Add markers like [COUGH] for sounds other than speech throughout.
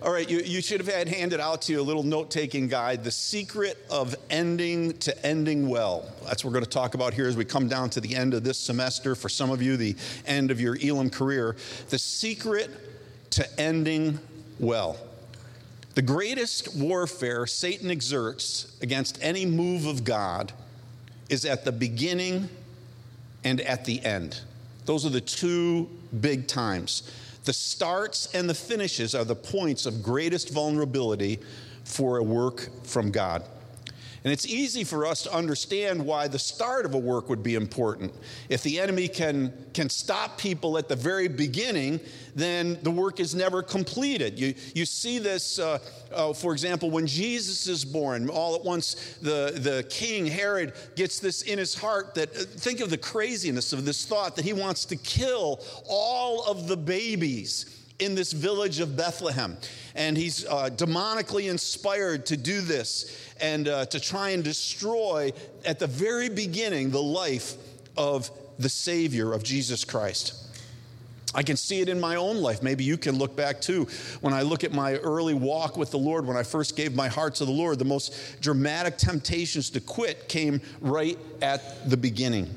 All right, you, you should have had handed out to you a little note taking guide The Secret of Ending to Ending Well. That's what we're going to talk about here as we come down to the end of this semester. For some of you, the end of your Elim career. The Secret to Ending Well. The greatest warfare Satan exerts against any move of God is at the beginning and at the end. Those are the two big times. The starts and the finishes are the points of greatest vulnerability for a work from God. And it's easy for us to understand why the start of a work would be important. If the enemy can, can stop people at the very beginning, then the work is never completed. You, you see this, uh, uh, for example, when Jesus is born, all at once the, the king, Herod, gets this in his heart that, uh, think of the craziness of this thought that he wants to kill all of the babies in this village of Bethlehem. And he's uh, demonically inspired to do this and uh, to try and destroy, at the very beginning, the life of the Savior of Jesus Christ. I can see it in my own life. Maybe you can look back too. When I look at my early walk with the Lord, when I first gave my heart to the Lord, the most dramatic temptations to quit came right at the beginning.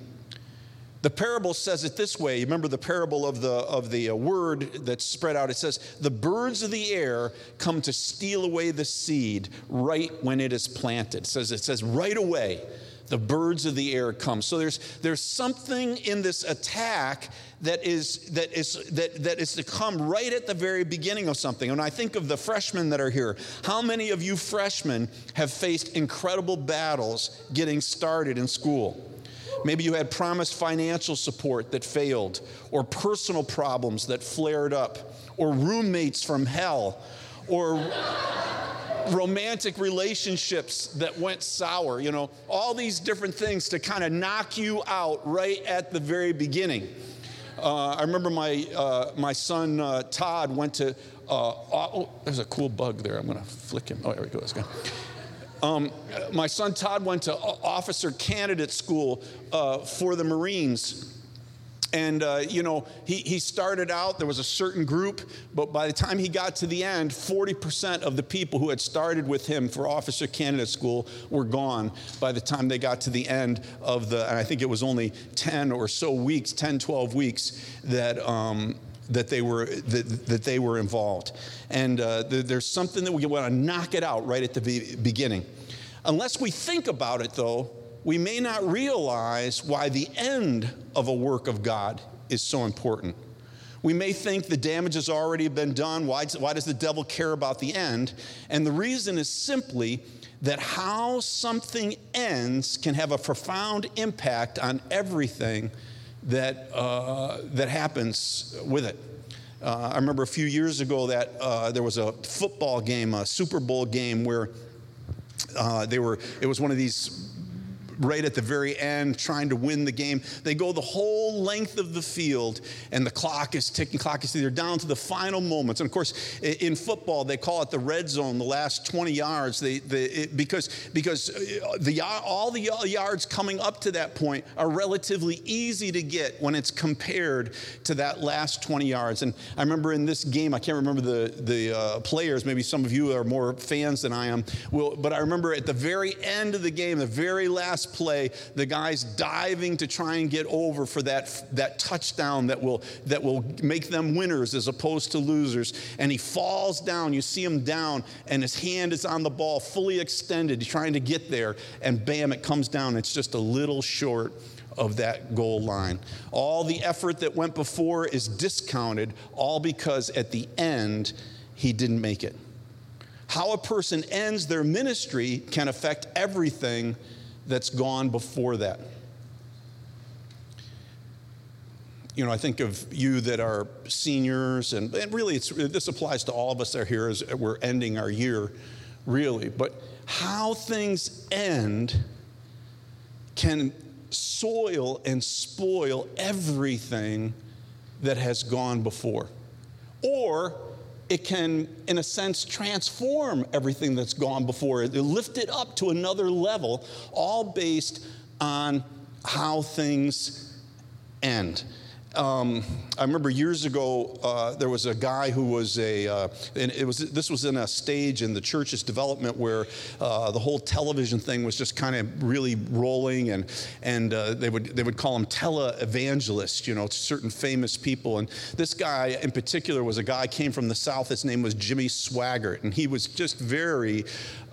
The parable says it this way. You remember the parable of the, of the uh, word that's spread out? It says, The birds of the air come to steal away the seed right when it is planted. It says, it says right away, the birds of the air come. So there's, there's something in this attack that is, that, is, that, that is to come right at the very beginning of something. And I think of the freshmen that are here. How many of you freshmen have faced incredible battles getting started in school? Maybe you had promised financial support that failed, or personal problems that flared up, or roommates from hell, or romantic relationships that went sour, you know, all these different things to kind of knock you out right at the very beginning. Uh, I remember my, uh, my son uh, Todd went to, uh, oh, there's a cool bug there. I'm going to flick him. Oh, there we go. Goes. Um, my son Todd went to officer candidate school uh, for the Marines. And, uh, you know, he, he started out, there was a certain group, but by the time he got to the end, 40% of the people who had started with him for officer candidate school were gone by the time they got to the end of the, and I think it was only 10 or so weeks, 10, 12 weeks, that, um, that, they, were, that, that they were involved. And uh, there's something that we want to knock it out right at the beginning. Unless we think about it, though, we may not realize why the end of a work of God is so important. We may think the damage has already been done. Why, why does the devil care about the end? And the reason is simply that how something ends can have a profound impact on everything that, uh, that happens with it. Uh, I remember a few years ago that uh, there was a football game, a Super Bowl game, where uh, they were. It was one of these right at the very end, trying to win the game. They go the whole length of the field, and the clock is ticking, clock is they're down to the final moments. And of course, in football, they call it the red zone, the last 20 yards, they, they, it, because, because uh, the, all the yards coming up to that point are relatively easy to get when it's compared to that last 20 yards. And I remember in this game, I can't remember the, the uh, players, maybe some of you are more fans than I am, will, but I remember at the very end of the game, the very last play, the guy's diving to try and get over for that, that touchdown that will, that will make them winners as opposed to losers. And he falls down. You see him down, and his hand is on the ball, fully extended, trying to get there. And bam, it comes down. It's just a little short of that goal line. All the effort that went before is discounted, all because at the end, he didn't make it. How a person ends their ministry can affect everything that's gone before that. You know, I think of you that are seniors, and, and really this applies to all of us that are here as we're ending our year, really. But how things end can soil and spoil everything that has gone before. Or it can, in a sense, transform everything that's gone before it, lift it up to another level, all based on how things end. Um, I remember years ago uh, there was a guy who was a, uh, and it was this was in a stage in the church's development where uh, the whole television thing was just kind of really rolling, and and uh, they would they would call them tele-evangelists, you know, certain famous people. And this guy in particular was a guy came from the south. His name was Jimmy Swaggart, and he was just very,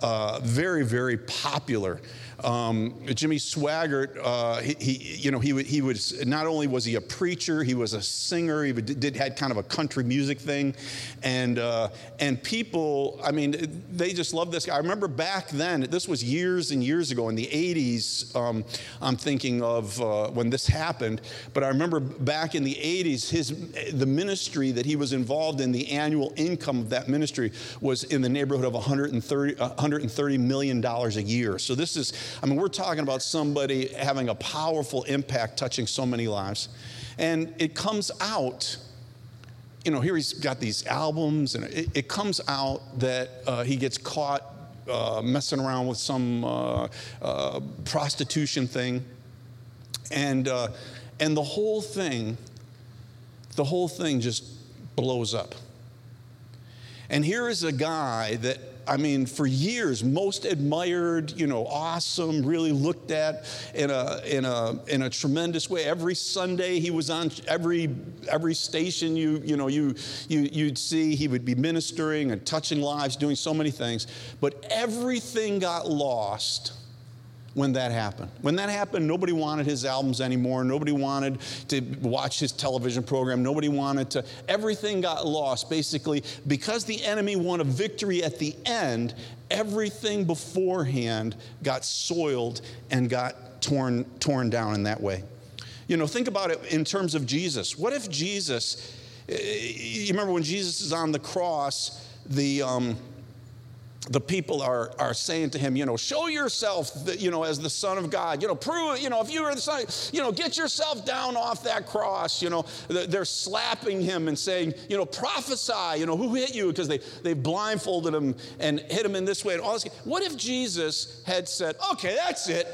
uh, very, very popular. Um, Jimmy Swaggart, uh, he, he, you know, he, he was not only was he a preacher, he was a singer. He did had kind of a country music thing, and uh, and people, I mean, they just loved this guy. I remember back then. This was years and years ago in the '80s. Um, I'm thinking of uh, when this happened, but I remember back in the '80s, his the ministry that he was involved in, the annual income of that ministry was in the neighborhood of 130 130 million dollars a year. So this is I mean, we're talking about somebody having a powerful impact touching so many lives. And it comes out, you know, here he's got these albums, and it, it comes out that uh, he gets caught uh, messing around with some uh, uh prostitution thing. And, uh, and the whole thing, the whole thing just blows up. And here is a guy that I mean, for years, most admired, you know, awesome, really looked at in a, in a, in a tremendous way. Every Sunday he was on every, every station you, you know, you, you, you'd see, he would be ministering and touching lives, doing so many things. But everything got lost when that happened. When that happened, nobody wanted his albums anymore. Nobody wanted to watch his television program. Nobody wanted to. Everything got lost, basically, because the enemy won a victory at the end. Everything beforehand got soiled and got torn, torn down in that way. You know, think about it in terms of Jesus. What if Jesus, eh, you remember when Jesus is on the cross, the. Um, the people are, are saying to him, you know, show yourself, you know, as the Son of God. You know, prove, you know, if you are the Son, you know, get yourself down off that cross. You know, they're slapping him and saying, you know, prophesy, you know, who hit you? Because they, they blindfolded him and hit him in this way and all this. What if Jesus had said, okay, that's it.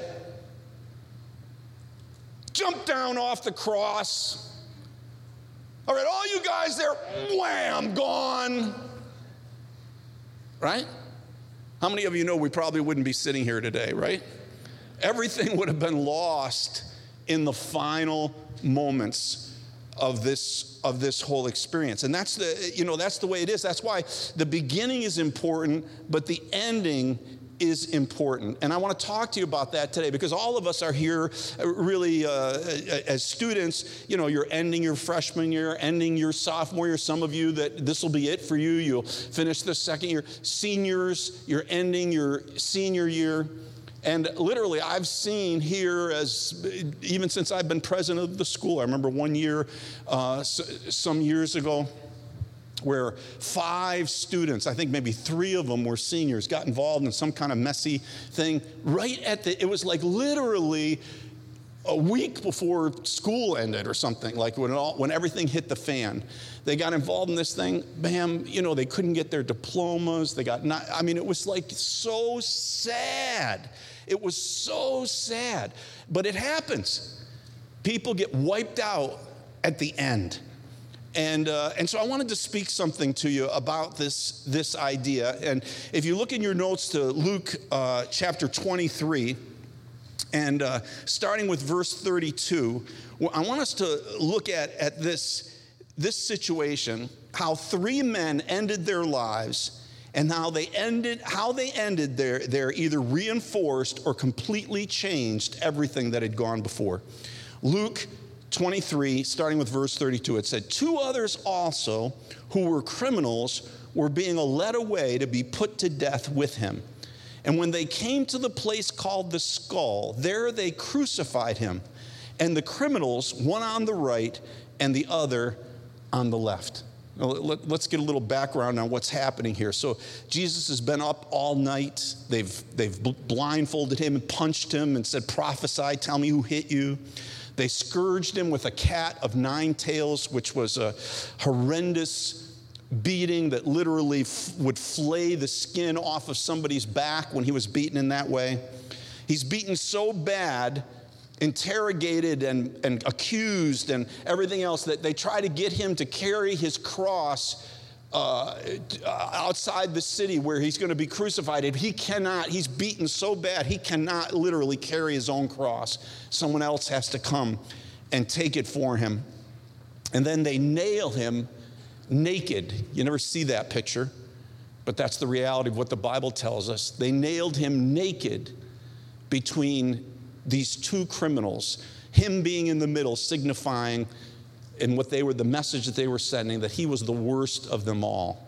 Jump down off the cross. All right, all you guys there, wham, gone. Right? How many of you know we probably wouldn't be sitting here today, right? Everything would have been lost in the final moments of this of this whole experience and that's the you know that's the way it is that's why the beginning is important but the ending is important. And I want to talk to you about that today because all of us are here uh, really uh, as students. You know, you're ending your freshman year, ending your sophomore year. Some of you that this will be it for you. You'll finish the second year. Seniors, you're ending your senior year. And literally, I've seen here, as even since I've been president of the school, I remember one year, uh, some years ago, where five students, I think maybe three of them were seniors, got involved in some kind of messy thing right at the, it was like literally a week before school ended or something, like when, all, when everything hit the fan. They got involved in this thing, bam, you know, they couldn't get their diplomas. They got not, I mean, it was like so sad. It was so sad. But it happens. People get wiped out at the end. And, uh, and so I wanted to speak something to you about this, this idea. And if you look in your notes to Luke uh, chapter 23, and uh, starting with verse 32, I want us to look at, at this, this situation, how three men ended their lives and how they ended how they ended their, their either reinforced or completely changed everything that had gone before luke 23, starting with verse 32, it said, Two others also, who were criminals, were being led away to be put to death with him. And when they came to the place called the skull, there they crucified him, and the criminals, one on the right and the other on the left. Now, let's get a little background on what's happening here. So, Jesus has been up all night. They've, they've blindfolded him and punched him and said, Prophesy, tell me who hit you. They scourged him with a cat of nine tails, which was a horrendous beating that literally f- would flay the skin off of somebody's back when he was beaten in that way. He's beaten so bad interrogated and, and accused and everything else, that they try to get him to carry his cross uh, outside the city where he's going to be crucified. And he cannot, he's beaten so bad, he cannot literally carry his own cross. Someone else has to come and take it for him. And then they nail him naked. You never see that picture, but that's the reality of what the Bible tells us. They nailed him naked between these two criminals, him being in the middle, signifying in what they were, the message that they were sending, that he was the worst of them all.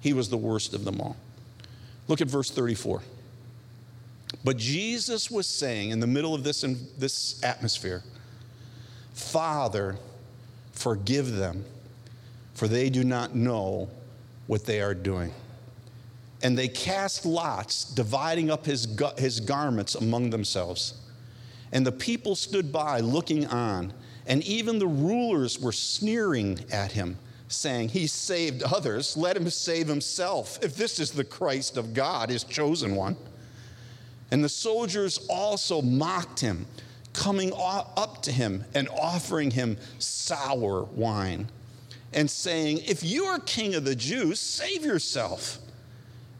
He was the worst of them all. Look at verse 34. But Jesus was saying in the middle of this, in this atmosphere, Father, forgive them, for they do not know what they are doing. And they cast lots, dividing up his, his garments among themselves. And the people stood by looking on, and even the rulers were sneering at him, saying, He saved others, let him save himself, if this is the Christ of God, his chosen one. And the soldiers also mocked him, coming up to him and offering him sour wine, and saying, If you are king of the Jews, save yourself.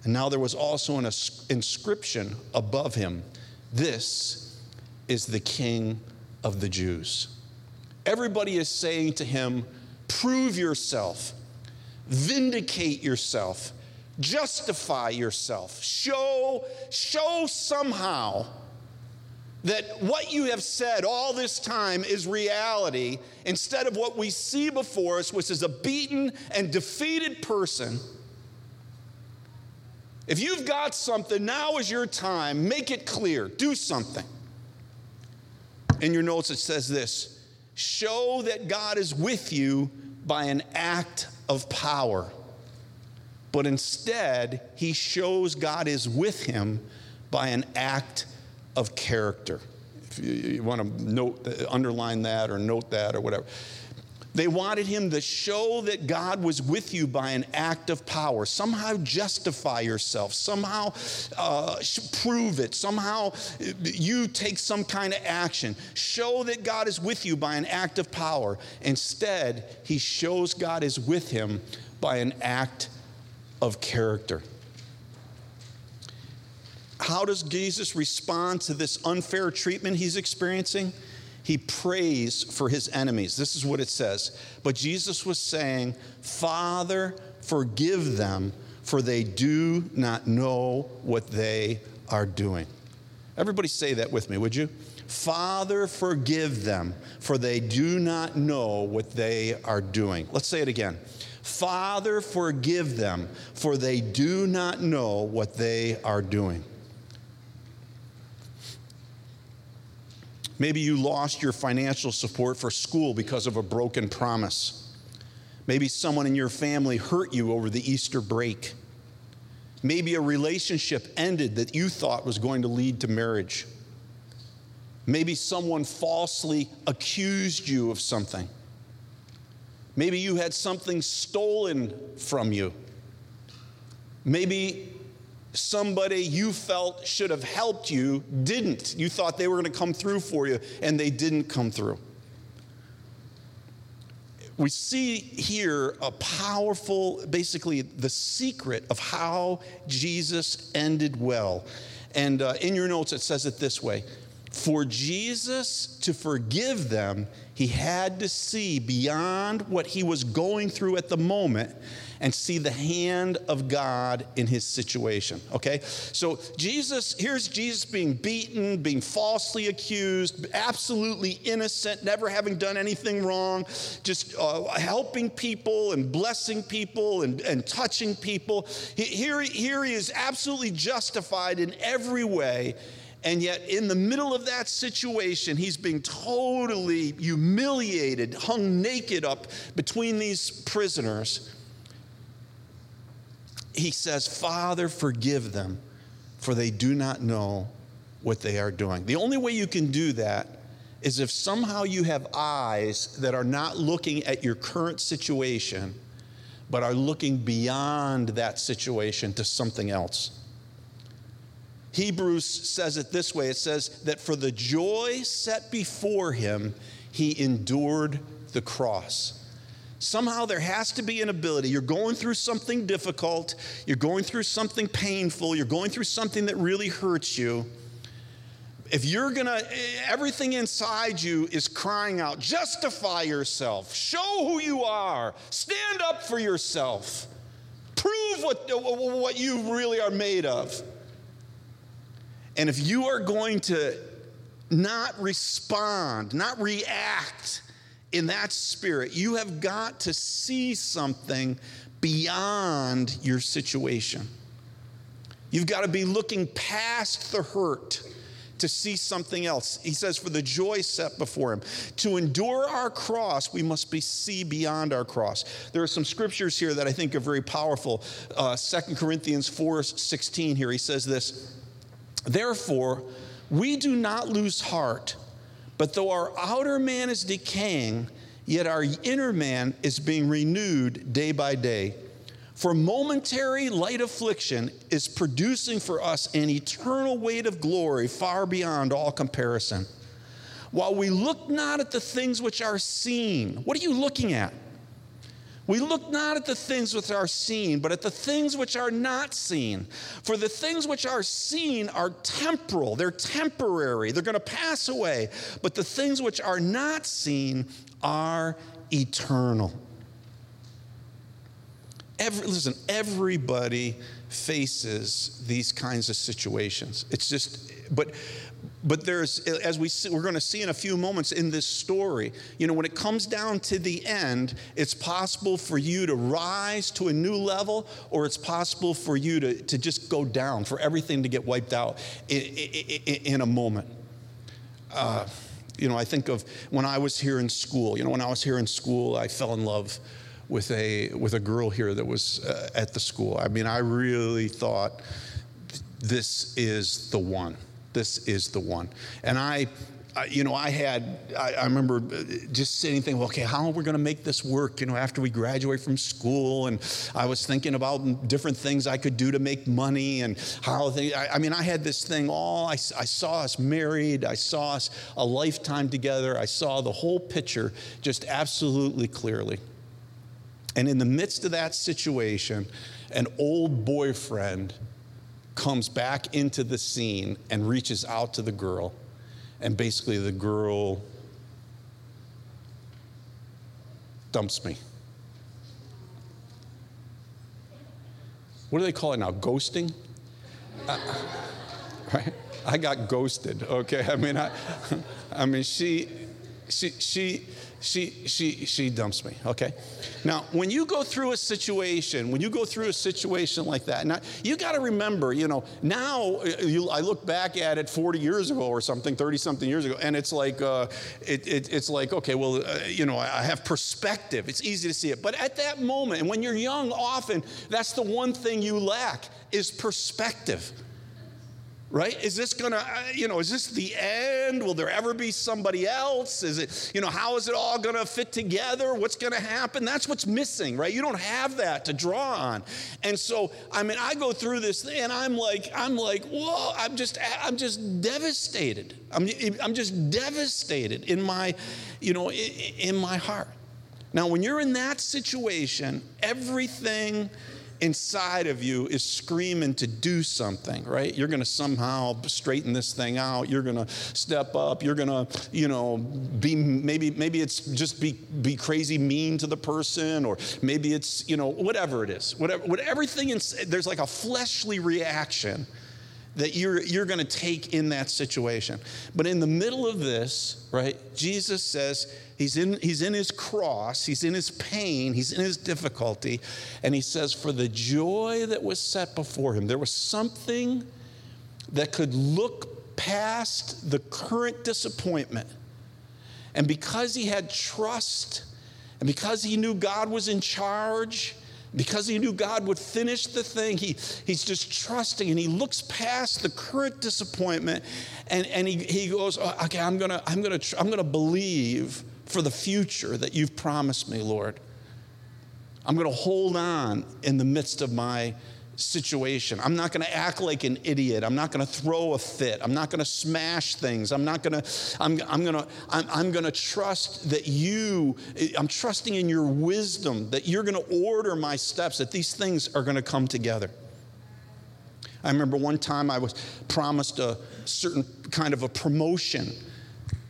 And now there was also an inscription above him This is the King of the Jews. Everybody is saying to him, Prove yourself, vindicate yourself, justify yourself, show, show somehow that what you have said all this time is reality instead of what we see before us, which is a beaten and defeated person. If you've got something, now is your time. Make it clear. Do something in your notes, it says this show that God is with you by an act of power. But instead, he shows God is with him by an act of character. If you, you want to note, uh, underline that or note that or whatever. They wanted him to show that God was with you by an act of power. Somehow justify yourself. Somehow uh, prove it. Somehow you take some kind of action. Show that God is with you by an act of power. Instead, he shows God is with him by an act of character. How does Jesus respond to this unfair treatment he's experiencing? He prays for his enemies. This is what it says. But Jesus was saying, Father, forgive them, for they do not know what they are doing. Everybody say that with me, would you? Father, forgive them, for they do not know what they are doing. Let's say it again. Father, forgive them, for they do not know what they are doing. Maybe you lost your financial support for school because of a broken promise. Maybe someone in your family hurt you over the Easter break. Maybe a relationship ended that you thought was going to lead to marriage. Maybe someone falsely accused you of something. Maybe you had something stolen from you. Maybe somebody you felt should have helped you didn't. You thought they were going to come through for you, and they didn't come through. We see here a powerful, basically, the secret of how Jesus ended well. And uh, in your notes, it says it this way For Jesus to forgive them, he had to see beyond what he was going through at the moment and see the hand of God in his situation. Okay? So, Jesus, here's Jesus being beaten, being falsely accused, absolutely innocent, never having done anything wrong, just uh, helping people and blessing people and, and touching people. Here, here he is absolutely justified in every way. And yet, in the middle of that situation, he's being totally humiliated, hung naked up between these prisoners he says, Father, forgive them, for they do not know what they are doing. The only way you can do that is if somehow you have eyes that are not looking at your current situation, but are looking beyond that situation to something else. Hebrews says it this way it says that for the joy set before him, he endured the cross. Somehow there has to be an ability. You're going through something difficult, you're going through something painful, you're going through something that really hurts you. If you're gonna, everything inside you is crying out, justify yourself, show who you are, stand up for yourself, prove what, what you really are made of. And if you are going to not respond, not react in that spirit, you have got to see something beyond your situation. You've got to be looking past the hurt to see something else. He says, For the joy set before him. To endure our cross, we must be see beyond our cross. There are some scriptures here that I think are very powerful. Uh, 2 Corinthians 4 16 here, he says this. Therefore, we do not lose heart, but though our outer man is decaying, yet our inner man is being renewed day by day. For momentary light affliction is producing for us an eternal weight of glory far beyond all comparison. While we look not at the things which are seen, what are you looking at? We look not at the things which are seen, but at the things which are not seen. For the things which are seen are temporal, they're temporary, they're going to pass away. But the things which are not seen are eternal. Every, listen, everybody faces these kinds of situations. It's just, but but there's as we see, we're going to see in a few moments in this story you know when it comes down to the end it's possible for you to rise to a new level or it's possible for you to, to just go down for everything to get wiped out in, in, in a moment. Uh, you know i think of when i was here in school you know when i was here in school i fell in love with a with a girl here that was uh, at the school. I mean i really thought this is the one this is the one. And I, you know, I had, I, I, remember just sitting thinking, well, okay, how are we going to make this work, you know, after we graduate from school? And I was thinking about different things I could do to make money and how they, I, I mean, I had this thing all, I, I saw us married, I saw us a lifetime together, I saw the whole picture just absolutely clearly. And in the midst of that situation, an old boyfriend comes back into the scene and reaches out to the girl. And basically, the girl dumps me. What do they call it now? Ghosting? Uh, right? I got ghosted, okay? I mean, I, [LAUGHS] I mean, she, she, she, she, she, she dumps me, okay? Now, when you go through a situation, when you go through a situation like that, now you got to remember, you know, now uh, you, I look back at it 40 years ago or something, 30 something years ago, and it's like, uh, it, it, it's like, okay, well, uh, you know, I have perspective. It's easy to see it. But at that moment, and when you're young, often that's the one thing you lack is perspective right? Is this gonna uh, you know is this the end? Will there ever be somebody else? Is it you know how is it all gonna fit together? What's gonna happen? That's what's missing right? You don't have that to draw on. And so i mean i go through this thing and i'm like i'm like whoa i'm just i'm just devastated. I'm, I'm just devastated in my you know in my heart. Now when you're in that situation everything inside of you is screaming to do something, right? You're going to somehow straighten this thing out. You're going to step up. You're going to, you know, be maybe maybe it's just be be crazy mean to the person or maybe it's, you know, whatever it is. Whatever what everything in, there's like a fleshly reaction that you're, you're going to take in that situation. But in the middle of this, right, Jesus says he's in, he's in his cross, he's in his pain, he's in his difficulty, and he says, For the joy that was set before him, there was something that could look past the current disappointment. And because he had trust, and because he knew God was in charge, because he knew God would finish the thing, he, he's just trusting and he looks past the current disappointment and, and he, he goes, oh, okay, I'm gonna, I'm, gonna, I'm gonna believe for the future that you've promised me, Lord. I'm gonna hold on in the midst of my situation. I'm not going to act like an idiot. I'm not going to throw a fit. I'm not going to smash things. I'm not going to, I'm, I'm going to, I'm, I'm going to trust that you, I'm trusting in your wisdom, that you're going to order my steps, that these things are going to come together. I remember one time I was promised a certain kind of a promotion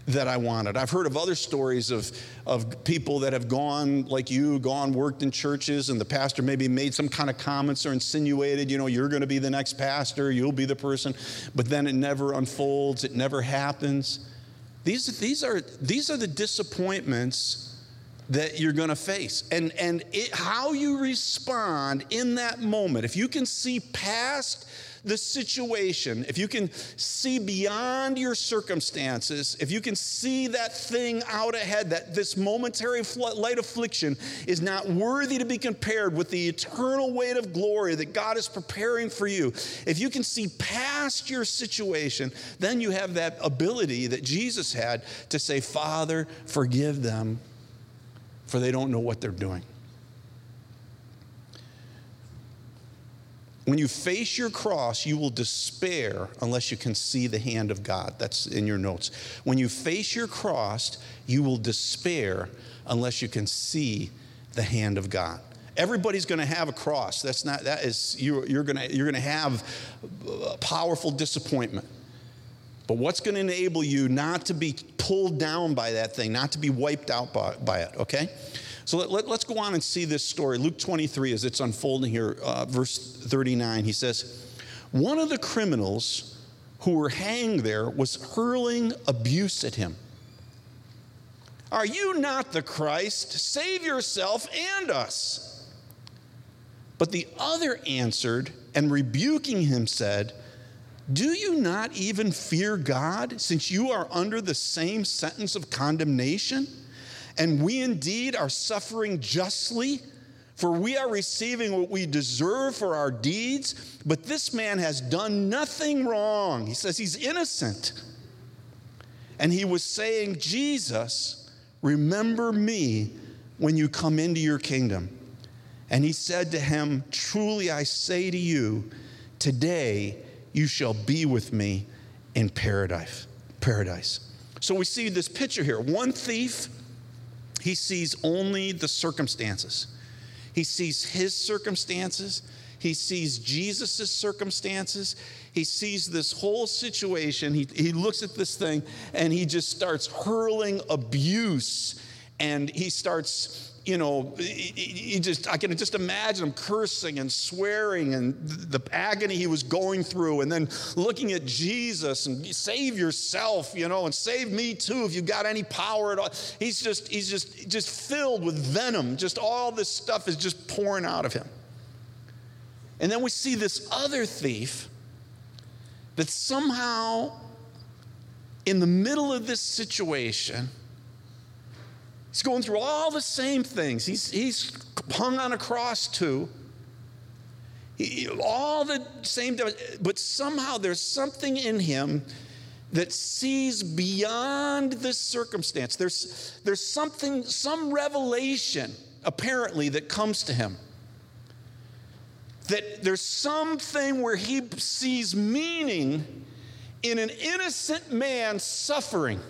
that I wanted. I've heard of other stories of, of people that have gone, like you, gone, worked in churches, and the pastor maybe made some kind of comments or insinuated, you know, you're going to be the next pastor, you'll be the person, but then it never unfolds, it never happens. These, these, are, these are the disappointments that you're going to face. And, and it, how you respond in that moment, if you can see past the situation, if you can see beyond your circumstances, if you can see that thing out ahead, that this momentary light affliction is not worthy to be compared with the eternal weight of glory that God is preparing for you, if you can see past your situation, then you have that ability that Jesus had to say, Father, forgive them, for they don't know what they're doing. When you face your cross, you will despair unless you can see the hand of God. That's in your notes. When you face your cross, you will despair unless you can see the hand of God. Everybody's going to have a cross. That's not that is you, you're going to you're going to have a powerful disappointment. But what's going to enable you not to be pulled down by that thing, not to be wiped out by, by it? Okay. So let, us let, go on and see this story. Luke 23, as it's unfolding here, uh, verse 39, he says, One of the criminals who were hanged there was hurling abuse at him. Are you not the Christ? Save yourself and us. But the other answered and rebuking him said, Do you not even fear God, since you are under the same sentence of condemnation? And we indeed are suffering justly, for we are receiving what we deserve for our deeds. But this man has done nothing wrong. He says he's innocent. And he was saying, Jesus, remember me when you come into your kingdom. And he said to him, Truly I say to you, today you shall be with me in paradise. Paradise. So we see this picture here. One thief he sees only the circumstances. He sees his circumstances. He sees Jesus' circumstances. He sees this whole situation. He, he looks at this thing and he just starts hurling abuse and he starts you know, he just, I can just imagine him cursing and swearing and the agony he was going through, and then looking at Jesus and save yourself, you know, and save me too if you've got any power at all. He's just, he's just, just filled with venom. Just all this stuff is just pouring out of him. And then we see this other thief that somehow, in the middle of this situation, He's going through all the same things. He's, he's hung on a cross too. He, all the same, but somehow there's something in him that sees beyond this circumstance. There's, there's something, some revelation apparently that comes to him. That there's something where he sees meaning in an innocent man suffering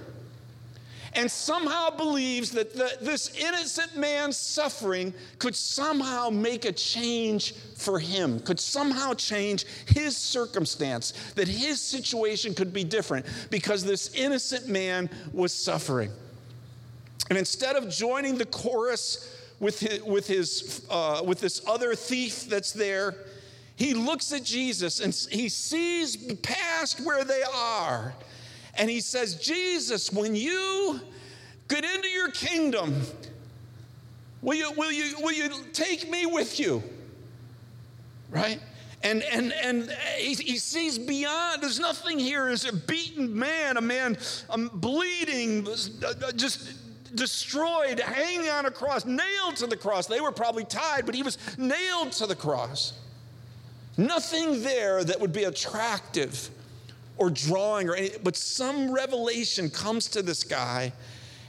and somehow believes that the, this innocent man's suffering could somehow make a change for him, could somehow change his circumstance, that his situation could be different because this innocent man was suffering. And instead of joining the chorus with his, with, his, uh, with this other thief that's there, he looks at Jesus and he sees past where they are and he says, Jesus, when you get into your kingdom, will you, will you, will you take me with you? Right? And, and, and he, he sees beyond, there's nothing here as a beaten man, a man um, bleeding, just destroyed, hanging on a cross, nailed to the cross. They were probably tied, but he was nailed to the cross. Nothing there that would be attractive or drawing or anything, but some revelation comes to this guy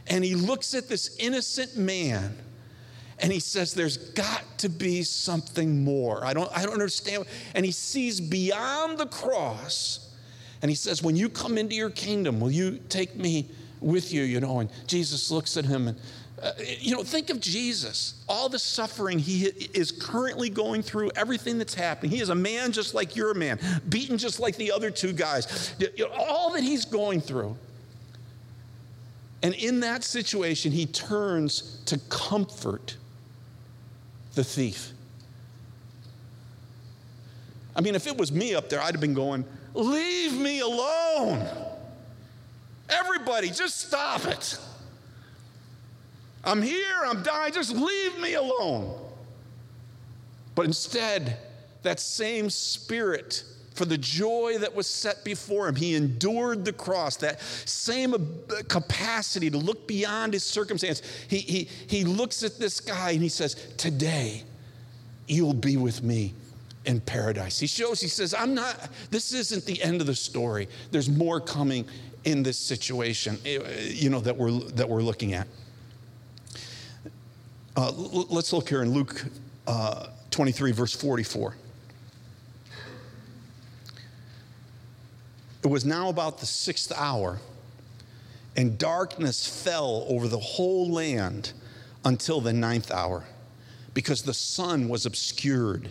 and he looks at this innocent man and he says, There's got to be something more. I don't, I don't understand. And he sees beyond the cross, and he says, When you come into your kingdom, will you take me with you? You know, and Jesus looks at him and uh, you know, think of Jesus, all the suffering he is currently going through, everything that's happening. He is a man just like you're a man, beaten just like the other two guys. You know, all that he's going through. And in that situation, he turns to comfort the thief. I mean, if it was me up there, I'd have been going, Leave me alone. Everybody, just stop it. I'm here, I'm dying, just leave me alone. But instead, that same spirit, for the joy that was set before him, he endured the cross, that same capacity to look beyond his circumstance. He, he, he looks at this guy and he says, Today, you'll be with me in paradise. He shows, he says, I'm not, this isn't the end of the story. There's more coming in this situation, eh, you know, that we're, that we're looking at. Uh, let's look here in Luke uh, 23, verse 44. It was now about the sixth hour, and darkness fell over the whole land until the ninth hour, because the sun was obscured,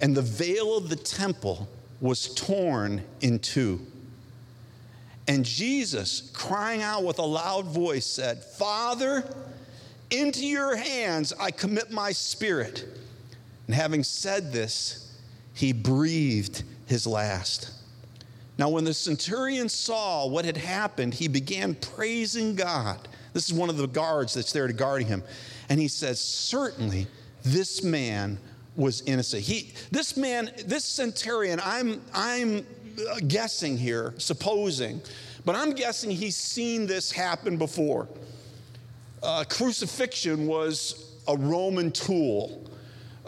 and the veil of the temple was torn in two. And Jesus, crying out with a loud voice, said, Father, into your hands I commit my spirit. And having said this, he breathed his last. Now, when the centurion saw what had happened, he began praising God. This is one of the guards that's there to guard him. And he says, Certainly, this man was innocent. He, this man, this centurion, I'm, I'm guessing here, supposing, but I'm guessing he's seen this happen before uh, crucifixion was a Roman tool.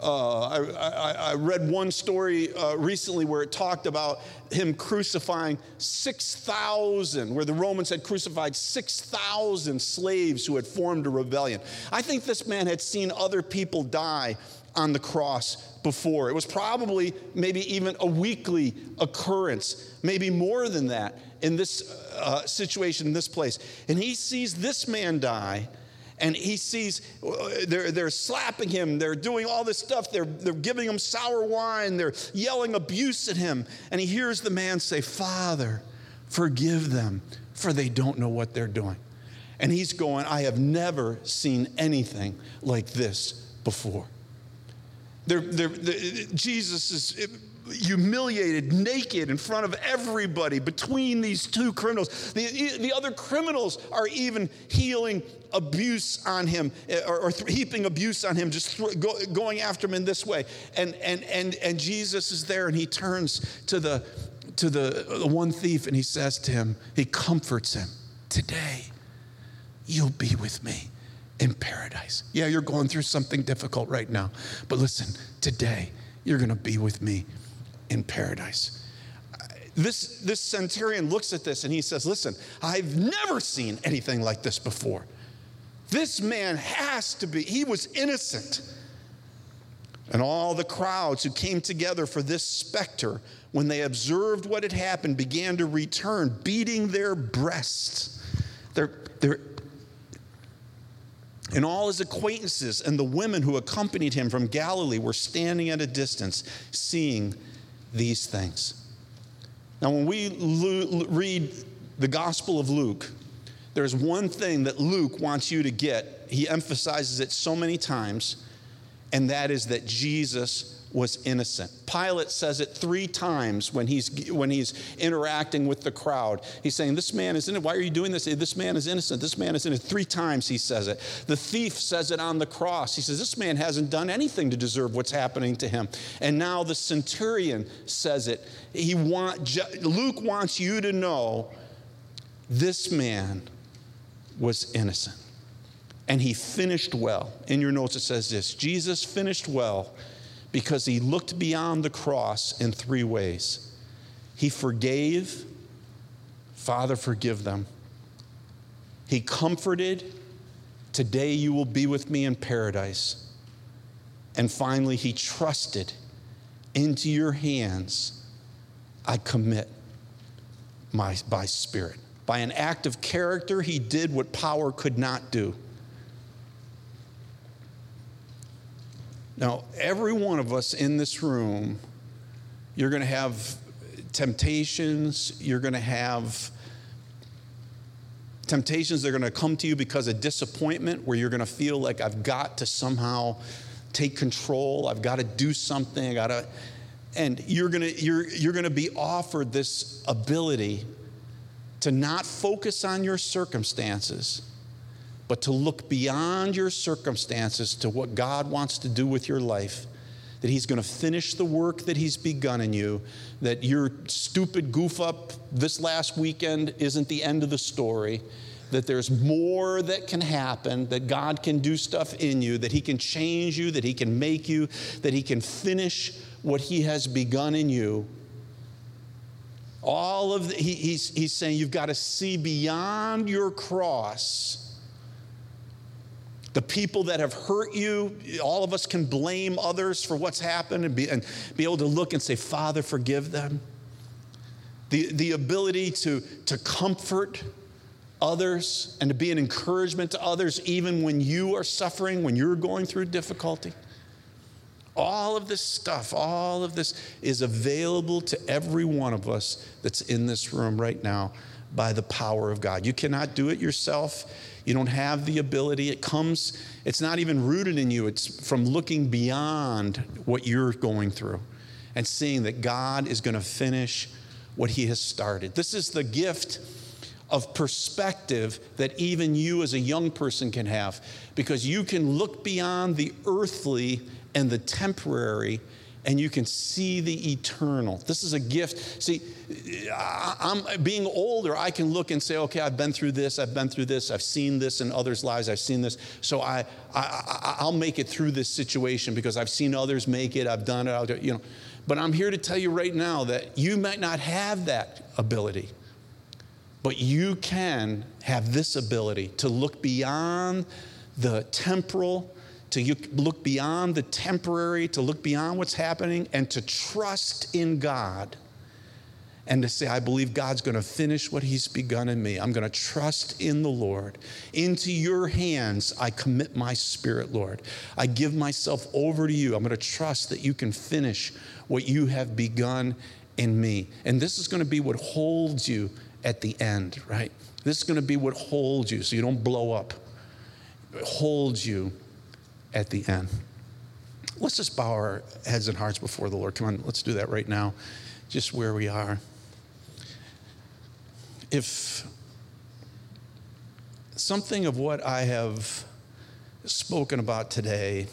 Uh, I, I, I, read one story uh, recently where it talked about him crucifying 6,000, where the Romans had crucified 6,000 slaves who had formed a rebellion. I think this man had seen other people die on the cross before. It was probably maybe even a weekly occurrence, maybe more than that in this uh, situation, in this place. And he sees this man die and he sees uh, they're, they're slapping him, they're doing all this stuff, they're, they're giving him sour wine, they're yelling abuse at him. And he hears the man say, Father, forgive them, for they don't know what they're doing. And he's going, I have never seen anything like this before. They're, they're, Jesus is humiliated, naked in front of everybody between these two criminals. The, the other criminals are even healing abuse on him eh, or, or heaping abuse on him, just go, going after him in this way. And, and, and, and Jesus is there and he turns to the, to the, the one thief and he says to him, he comforts him, Today, you'll be with me in paradise. Yeah, you're going through something difficult right now, but listen, today, you're going to be with me in paradise. Uh, this, this centurion looks at this and he says, Listen, I've never seen anything like this before. This man has to be, he was innocent. And all the crowds who came together for this specter, when they observed what had happened, began to return, beating their breasts. They're, they're, and all his acquaintances and the women who accompanied him from Galilee were standing at a distance, seeing these things. Now, when we lo- read the Gospel of Luke, there's one thing that Luke wants you to get. He emphasizes it so many times, and that is that Jesus was innocent. Pilate says it three times when he's, when he's interacting with the crowd. He's saying, This man is innocent. Why are you doing this? This man is innocent. This man is innocent. Three times he says it. The thief says it on the cross. He says, This man hasn't done anything to deserve what's happening to him. And now the centurion says it. He want, Luke wants you to know this man was innocent. And he finished well. In your notes, it says this Jesus finished well because he looked beyond the cross in three ways. He forgave, Father, forgive them. He comforted, Today you will be with me in paradise. And finally, he trusted into your hands I commit my, by spirit. By an act of character, he did what power could not do. Now, every one of us in this room, you're going to have temptations, you're going to have temptations that are going to come to you because of disappointment, where you're going to feel like I've got to somehow take control, I've got to do something, I got to and you're going to you're you're going to be offered this ability to not focus on your circumstances but to look beyond your circumstances to what God wants to do with your life that he's going to finish the work that he's begun in you that your stupid goof up this last weekend isn't the end of the story that there's more that can happen, that God can do stuff in you, that He can change you, that He can make you, that He can finish what He has begun in you. All of the, he, he's, he's saying you've got to see beyond your cross. The people that have hurt you, all of us can blame others for what's happened and be, and be able to look and say, Father, forgive them. The, the ability to, to comfort others and to be an encouragement to others, even when you are suffering, when you're going through difficulty. All of this stuff, all of this is available to every one of us that's in this room right now by the power of God. You cannot do it yourself. You don't have the ability. It comes, it's not even rooted in you, it's from looking beyond what you're going through and seeing that God is going to finish what He has started. This is the gift of perspective that even you as a young person can have because you can look beyond the earthly and the temporary and you can see the eternal. This is a gift. See, I'm being older, I can look and say, okay, I've been through this, I've been through this, I've seen this in others' lives, I've seen this. So I, I, I'll make it through this situation because I've seen others make it, I've done it, I'll do, you know. But I'm here to tell you right now that you might not have that ability. But you can have this ability to look beyond the temporal, to look beyond the temporary, to look beyond what's happening, and to trust in God. And to say, I believe God's going to finish what He's begun in me. I'm going to trust in the Lord. Into your hands, I commit my spirit, Lord. I give myself over to you. I'm going to trust that you can finish what you have begun in me. And this is going to be what holds you at the end, right? This is going to be what holds you so you don't blow up. It holds you at the end. Let's just bow our heads and hearts before the Lord. Come on, let's do that right now, just where we are. If something of what I have spoken about today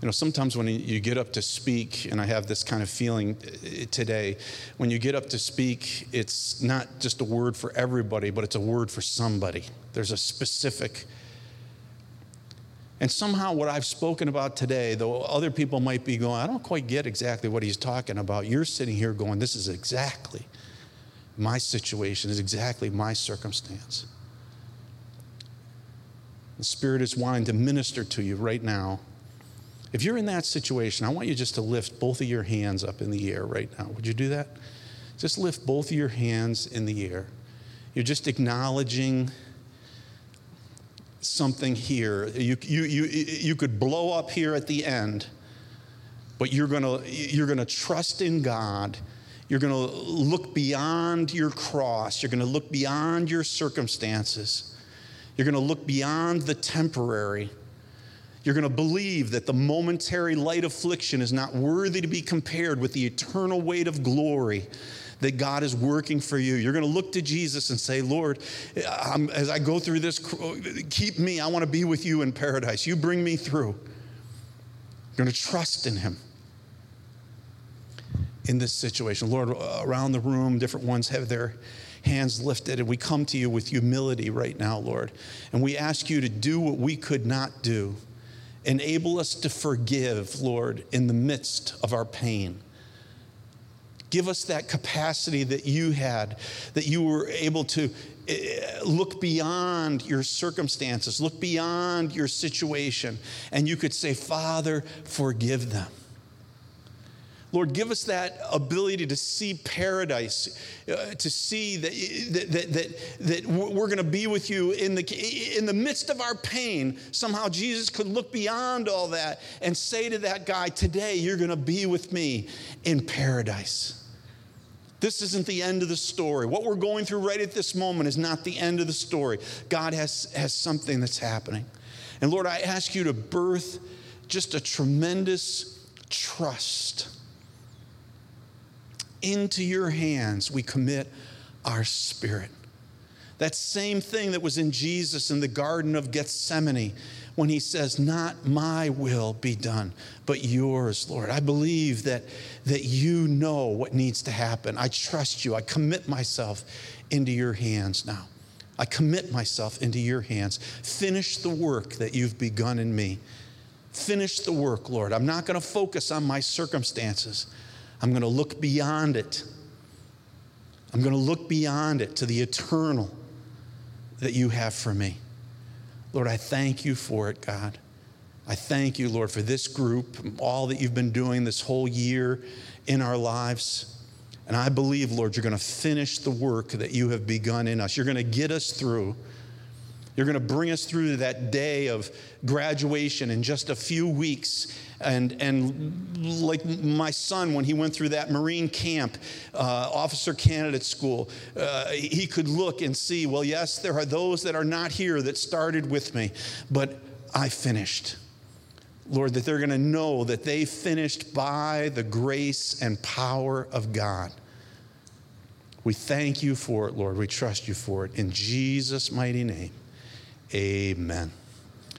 You know, sometimes when you get up to speak, and I have this kind of feeling uh, today, when you get up to speak, it's not just a word for everybody, but it's a word for somebody. There's a specific. And somehow, what I've spoken about today, though other people might be going, I don't quite get exactly what he's talking about, you're sitting here going, This is exactly my situation, is exactly my circumstance. The Spirit is wanting to minister to you right now if you're in that situation, I want you just to lift both of your hands up in the air right now. Would you do that? Just lift both of your hands in the air. You're just acknowledging something here. You, you, you, you could blow up here at the end, but you're going you're going to trust in God. You're going to look beyond your cross. You're going to look beyond your circumstances. You're going to look beyond the temporary. You're going to believe that the momentary light affliction is not worthy to be compared with the eternal weight of glory that God is working for you. You're going to look to Jesus and say, Lord, I'm, as I go through this, keep me. I want to be with you in paradise. You bring me through. You're going to trust in Him in this situation. Lord, around the room, different ones have their hands lifted, and we come to you with humility right now, Lord. And we ask you to do what we could not do. Enable us to forgive, Lord, in the midst of our pain. Give us that capacity that you had, that you were able to eh, look beyond your circumstances, look beyond your situation, and you could say, Father, forgive them. Lord, give us that ability to see paradise, uh, to see that, that, that, that we're going to be with you in the, in the midst of our pain. Somehow Jesus could look beyond all that and say to that guy, Today you're going to be with me in paradise. This isn't the end of the story. What we're going through right at this moment is not the end of the story. God has, has something that's happening. And Lord, I ask you to birth just a tremendous trust. Into your hands we commit our spirit. That same thing that was in Jesus in the Garden of Gethsemane when he says, Not my will be done, but yours, Lord. I believe that, that you know what needs to happen. I trust you. I commit myself into your hands now. I commit myself into your hands. Finish the work that you've begun in me. Finish the work, Lord. I'm not going to focus on my circumstances. I'm going to look beyond it. I'm going to look beyond it to the eternal that you have for me. Lord, I thank you for it, God. I thank you, Lord, for this group, all that you've been doing this whole year in our lives. And I believe, Lord, you're going to finish the work that you have begun in us. You're going to get us through. You're going to bring us through that day of graduation in just a few weeks. And, and like my son, when he went through that Marine camp, uh, officer candidate school, uh, he could look and see, well, yes, there are those that are not here that started with me, but I finished. Lord, that they're going to know that they finished by the grace and power of God. We thank you for it, Lord. We trust you for it. In Jesus' mighty name, amen.